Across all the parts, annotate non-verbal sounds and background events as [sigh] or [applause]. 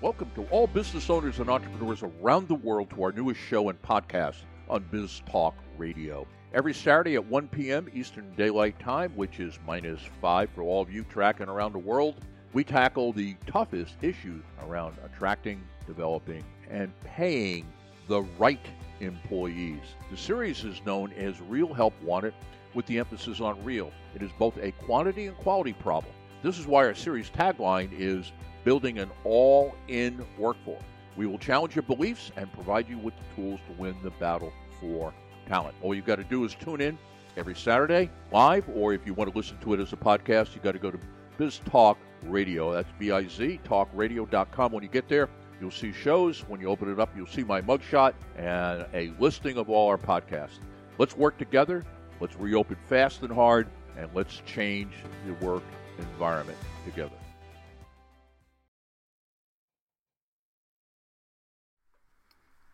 Welcome to all business owners and entrepreneurs around the world to our newest show and podcast on Biz Talk Radio. Every Saturday at 1 p.m. Eastern Daylight Time, which is minus 5 for all of you tracking around the world, we tackle the toughest issues around attracting, developing, and paying the right employees. The series is known as Real Help Wanted with the emphasis on real. It is both a quantity and quality problem. This is why our series tagline is building an all in workforce. We will challenge your beliefs and provide you with the tools to win the battle for talent. All you've got to do is tune in every Saturday live, or if you want to listen to it as a podcast, you've got to go to Biz Talk Radio. That's B I Z, talkradio.com. When you get there, you'll see shows. When you open it up, you'll see my mugshot and a listing of all our podcasts. Let's work together. Let's reopen fast and hard, and let's change the work environment together.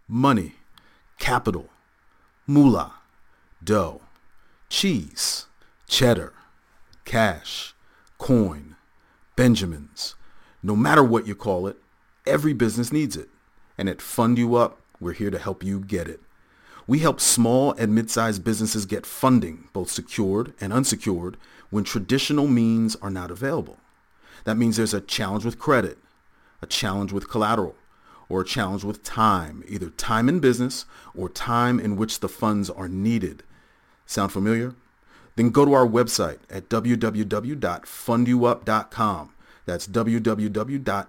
Money, capital, moolah, dough, cheese, cheddar, cash, coin, Benjamins. No matter what you call it, every business needs it. And at Fund You Up, we're here to help you get it. We help small and mid-sized businesses get funding, both secured and unsecured, when traditional means are not available. That means there's a challenge with credit, a challenge with collateral, or a challenge with time, either time in business or time in which the funds are needed. Sound familiar? Then go to our website at www.fundyouup.com. That's www.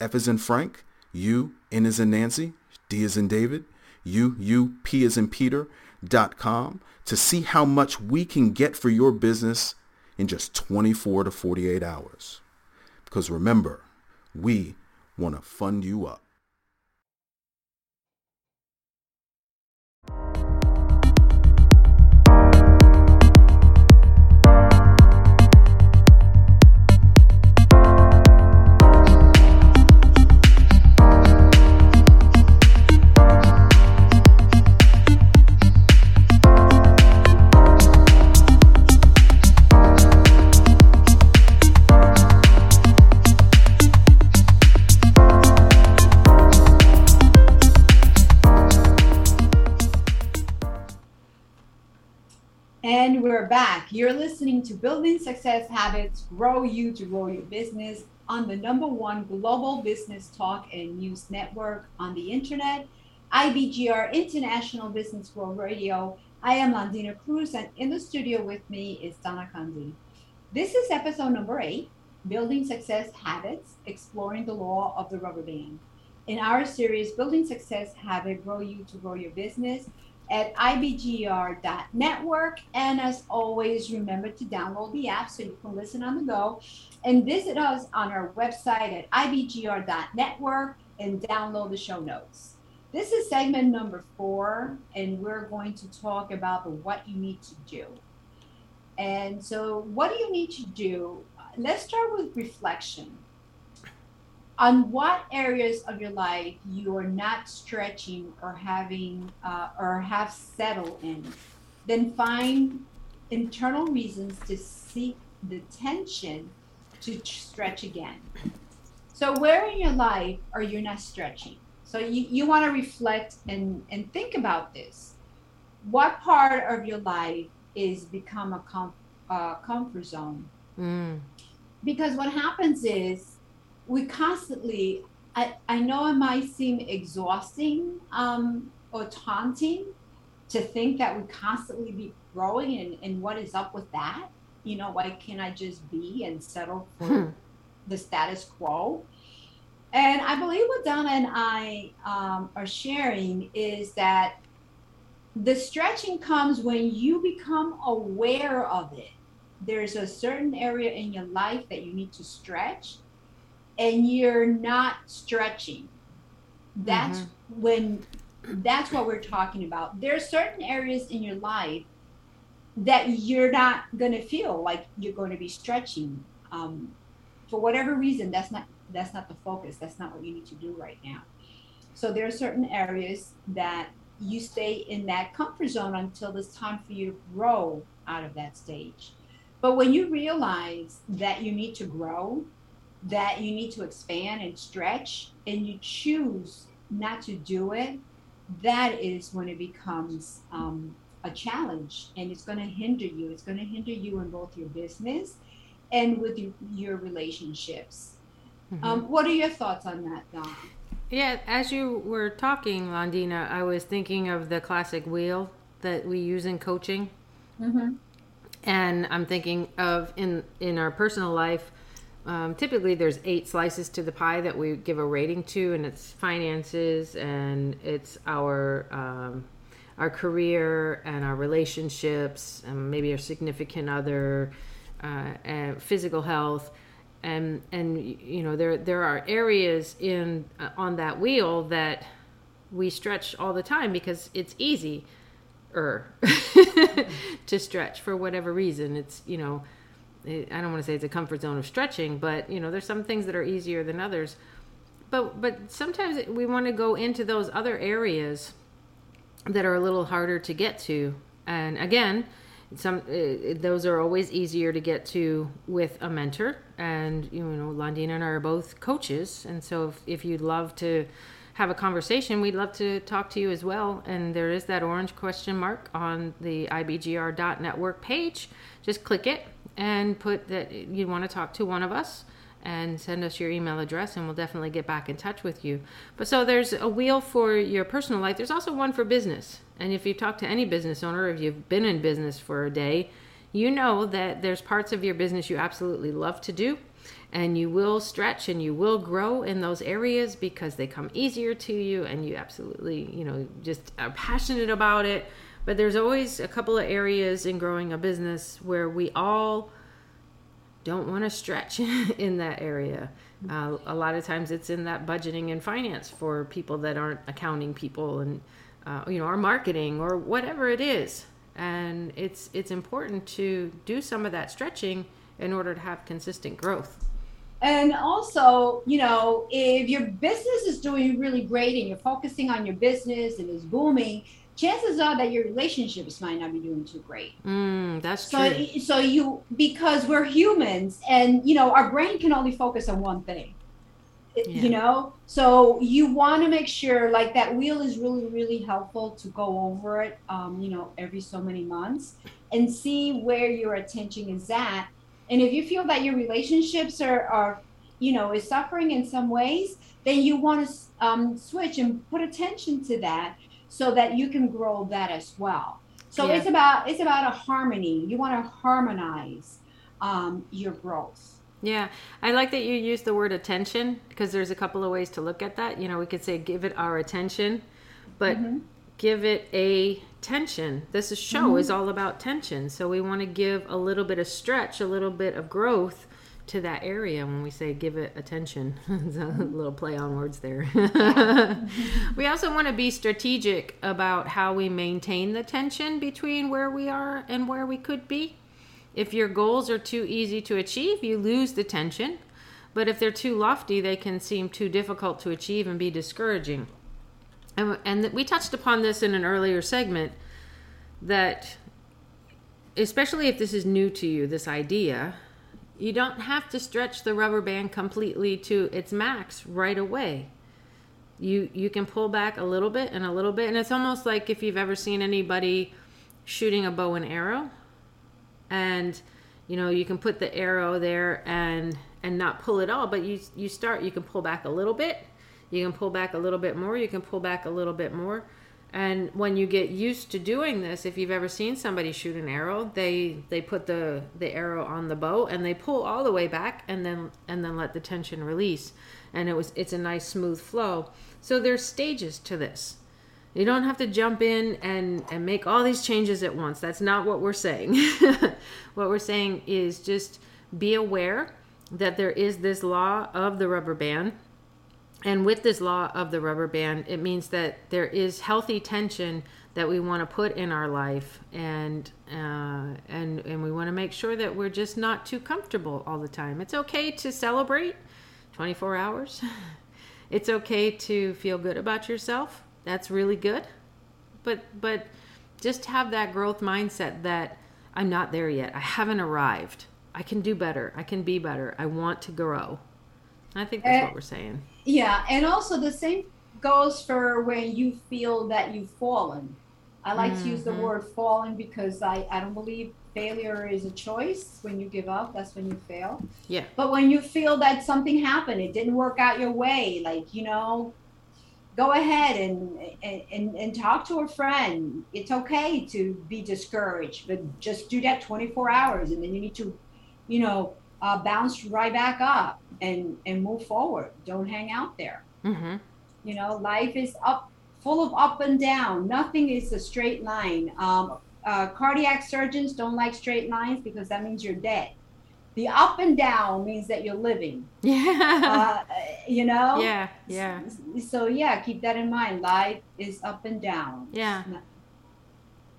F is in Frank, U, N is in Nancy, D is in David, U, U, P is in Peter, dot com to see how much we can get for your business in just 24 to 48 hours. Because remember, we want to fund you up. We're back. You're listening to Building Success Habits Grow You to Grow Your Business on the number one global business talk and news network on the internet, IBGR International Business World Radio. I am Londina Cruz, and in the studio with me is Donna Kunde. This is episode number eight Building Success Habits Exploring the Law of the Rubber Band. In our series, Building Success Habit Grow You to Grow Your Business, at ibgr.network. And as always, remember to download the app so you can listen on the go and visit us on our website at ibgr.network and download the show notes. This is segment number four, and we're going to talk about the what you need to do. And so, what do you need to do? Let's start with reflection on what areas of your life you are not stretching or having uh, or have settled in then find internal reasons to seek the tension to stretch again. So where in your life are you not stretching? So you, you want to reflect and and think about this. What part of your life is become a com- uh, comfort zone? Mm. because what happens is we constantly I, I know it might seem exhausting um, or taunting to think that we constantly be growing and, and what is up with that? You know why can't i just be and settle for hmm. the status quo? And i believe what donna and i um, are sharing is that the stretching comes when you become aware of it. There's a certain area in your life that you need to stretch and you're not stretching. That's mm-hmm. when that's what we're talking about. There are certain areas in your life that you're not going to feel like you're going to be stretching. Um, for whatever reason that's not that's not the focus. That's not what you need to do right now. So there are certain areas that you stay in that comfort zone until it's time for you to grow out of that stage. But when you realize that you need to grow that you need to expand and stretch and you choose not to do it, that is when it becomes um, a challenge and it's going to hinder you. It's going to hinder you in both your business and with your, your relationships. Mm-hmm. Um, what are your thoughts on that, Don? Yeah, as you were talking, Londina, I was thinking of the classic wheel that we use in coaching. Mm-hmm. And I'm thinking of in in our personal life, um, typically there's eight slices to the pie that we give a rating to, and it's finances and it's our um, our career and our relationships, and maybe our significant other, uh, and physical health, and and you know there there are areas in uh, on that wheel that we stretch all the time because it's easy er [laughs] to stretch for whatever reason. It's you know I don't want to say it's a comfort zone of stretching, but you know, there's some things that are easier than others. But but sometimes we want to go into those other areas that are a little harder to get to. And again, some uh, those are always easier to get to with a mentor. And you know, Londina and I are both coaches, and so if, if you'd love to have a conversation, we'd love to talk to you as well. And there is that orange question mark on the ibgr.network page. Just click it and put that you want to talk to one of us and send us your email address and we'll definitely get back in touch with you. But so there's a wheel for your personal life. There's also one for business. And if you talk to any business owner, if you've been in business for a day, you know that there's parts of your business you absolutely love to do and you will stretch and you will grow in those areas because they come easier to you and you absolutely, you know, just are passionate about it but there's always a couple of areas in growing a business where we all don't want to stretch [laughs] in that area. Uh, a lot of times it's in that budgeting and finance for people that aren't accounting people and uh, you know our marketing or whatever it is. And it's it's important to do some of that stretching in order to have consistent growth. And also, you know, if your business is doing really great and you're focusing on your business and it's booming, chances are that your relationships might not be doing too great. Mm, that's so, true. So you because we're humans and you know our brain can only focus on one thing. Yeah. You know, so you want to make sure like that wheel is really really helpful to go over it. Um, you know, every so many months and see where your attention is at. And if you feel that your relationships are are you know is suffering in some ways, then you want to um, switch and put attention to that so that you can grow that as well. So yeah. it's about it's about a harmony. You want to harmonize um, your growth. Yeah, I like that you use the word attention because there's a couple of ways to look at that. You know, we could say give it our attention, but mm-hmm. give it a tension. This show mm-hmm. is all about tension. So we want to give a little bit of stretch, a little bit of growth to that area when we say give it attention. [laughs] it's a little play on words there. [laughs] we also want to be strategic about how we maintain the tension between where we are and where we could be. If your goals are too easy to achieve, you lose the tension. But if they're too lofty, they can seem too difficult to achieve and be discouraging. And, and we touched upon this in an earlier segment that, especially if this is new to you, this idea, you don't have to stretch the rubber band completely to its max right away. You you can pull back a little bit and a little bit and it's almost like if you've ever seen anybody shooting a bow and arrow. And you know you can put the arrow there and and not pull it all but you you start you can pull back a little bit. You can pull back a little bit more. You can pull back a little bit more and when you get used to doing this, if you've ever seen somebody shoot an arrow, they they put the the arrow on the bow and they pull all the way back and then and then let the tension release. And it was it's a nice smooth flow. So there's stages to this. You don't have to jump in and and make all these changes at once. That's not what we're saying. [laughs] what we're saying is just be aware that there is this law of the rubber band and with this law of the rubber band, it means that there is healthy tension that we want to put in our life, and uh, and and we want to make sure that we're just not too comfortable all the time. It's okay to celebrate 24 hours. [laughs] it's okay to feel good about yourself. That's really good, but but just have that growth mindset that I'm not there yet. I haven't arrived. I can do better. I can be better. I want to grow I think that's uh, what we're saying. Yeah, and also the same goes for when you feel that you've fallen. I like mm-hmm. to use the mm-hmm. word fallen because I, I don't believe failure is a choice. When you give up, that's when you fail. Yeah. But when you feel that something happened, it didn't work out your way, like, you know, go ahead and, and, and talk to a friend. It's okay to be discouraged, but just do that 24 hours and then you need to, you know, uh, bounce right back up and, and move forward. Don't hang out there. Mm-hmm. You know, life is up, full of up and down. Nothing is a straight line. Um, uh, cardiac surgeons don't like straight lines because that means you're dead the up and down means that you're living. [laughs] Yeah. Uh, you know? Yeah, yeah. So, yeah, keep that in mind. Life is up and down. Yeah.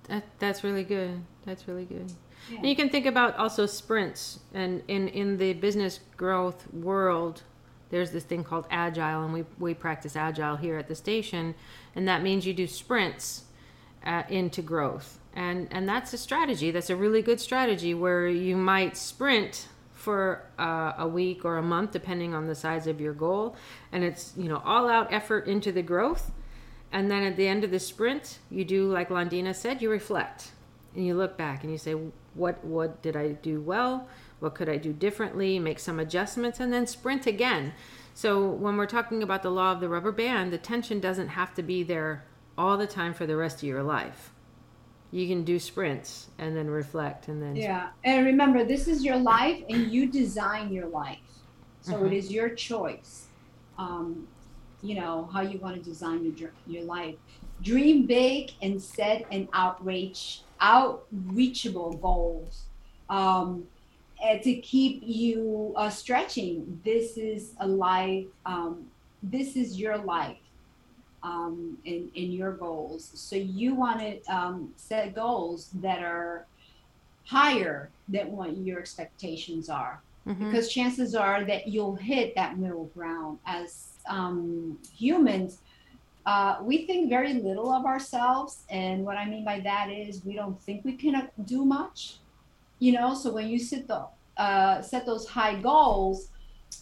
That, that's really good. That's really good. Yeah. And you can think about also sprints. And in, in the business growth world, there's this thing called agile, and we, we practice agile here at the station. And that means you do sprints uh, into growth and and that's a strategy that's a really good strategy where you might sprint for uh, a week or a month depending on the size of your goal and it's you know all out effort into the growth and then at the end of the sprint you do like Londina said you reflect and you look back and you say what what did I do well? What could I do differently? Make some adjustments and then sprint again. So when we're talking about the law of the rubber band the tension doesn't have to be there all the time for the rest of your life. You can do sprints and then reflect and then yeah and remember this is your life and you design your life. So mm-hmm. it is your choice um, you know how you want to design your your life. Dream big and set an outrage outreachable goals um, and to keep you uh, stretching this is a life um, this is your life um, in, in your goals. So you want to um, set goals that are higher than what your expectations are. Mm-hmm. Because chances are that you'll hit that middle ground. As um, humans, uh, we think very little of ourselves. And what I mean by that is we don't think we can do much. You know, so when you set, the, uh, set those high goals,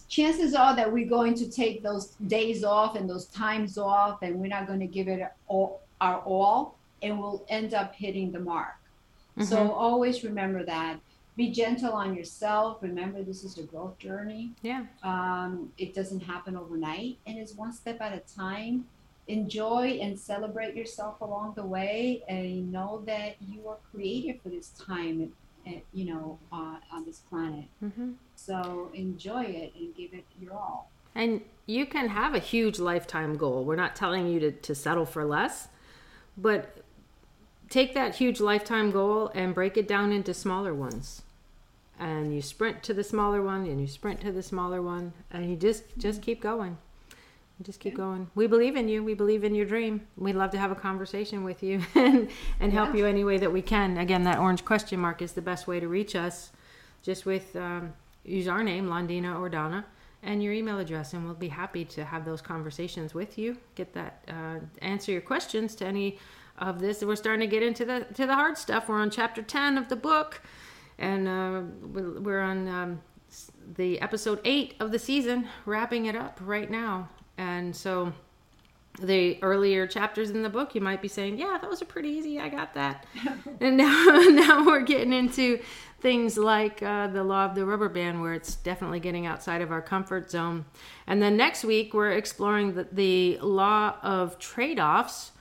chances are that we're going to take those days off and those times off and we're not going to give it all, our all and we'll end up hitting the mark mm-hmm. so always remember that be gentle on yourself remember this is a growth journey yeah um, it doesn't happen overnight and it's one step at a time enjoy and celebrate yourself along the way and know that you are created for this time you know, uh, on this planet. Mm-hmm. So enjoy it and give it your all. And you can have a huge lifetime goal. We're not telling you to, to settle for less, but take that huge lifetime goal and break it down into smaller ones. And you sprint to the smaller one and you sprint to the smaller one and you just just keep going. Just keep going. We believe in you. We believe in your dream. We'd love to have a conversation with you [laughs] and, and help yeah. you any way that we can. Again, that orange question mark is the best way to reach us. Just with um, use our name, Londina or Donna, and your email address, and we'll be happy to have those conversations with you. Get that uh, answer your questions to any of this. We're starting to get into the to the hard stuff. We're on chapter ten of the book, and uh, we're on um, the episode eight of the season, wrapping it up right now. And so the earlier chapters in the book, you might be saying, "Yeah, those are pretty easy. I got that." [laughs] and now, [laughs] now we're getting into things like uh, the law of the rubber band, where it's definitely getting outside of our comfort zone. And then next week, we're exploring the, the law of trade-offs.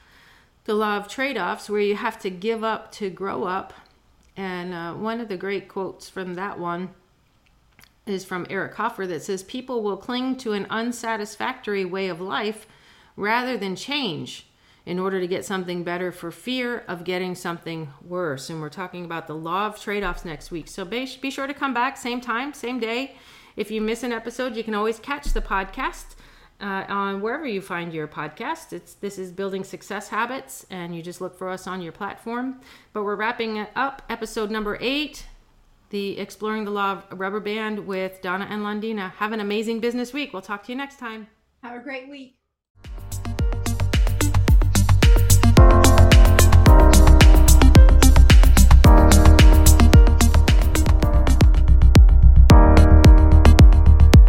The law of trade-offs, where you have to give up to grow up. And uh, one of the great quotes from that one is from Eric Hoffer that says people will cling to an unsatisfactory way of life rather than change in order to get something better for fear of getting something worse. And we're talking about the law of trade offs next week. So be, be sure to come back, same time, same day. If you miss an episode, you can always catch the podcast. Uh, on wherever you find your podcast. It's this is building success habits, and you just look for us on your platform. But we're wrapping up episode number eight the Exploring the Law of Rubber Band with Donna and Londina. Have an amazing business week. We'll talk to you next time. Have a great week.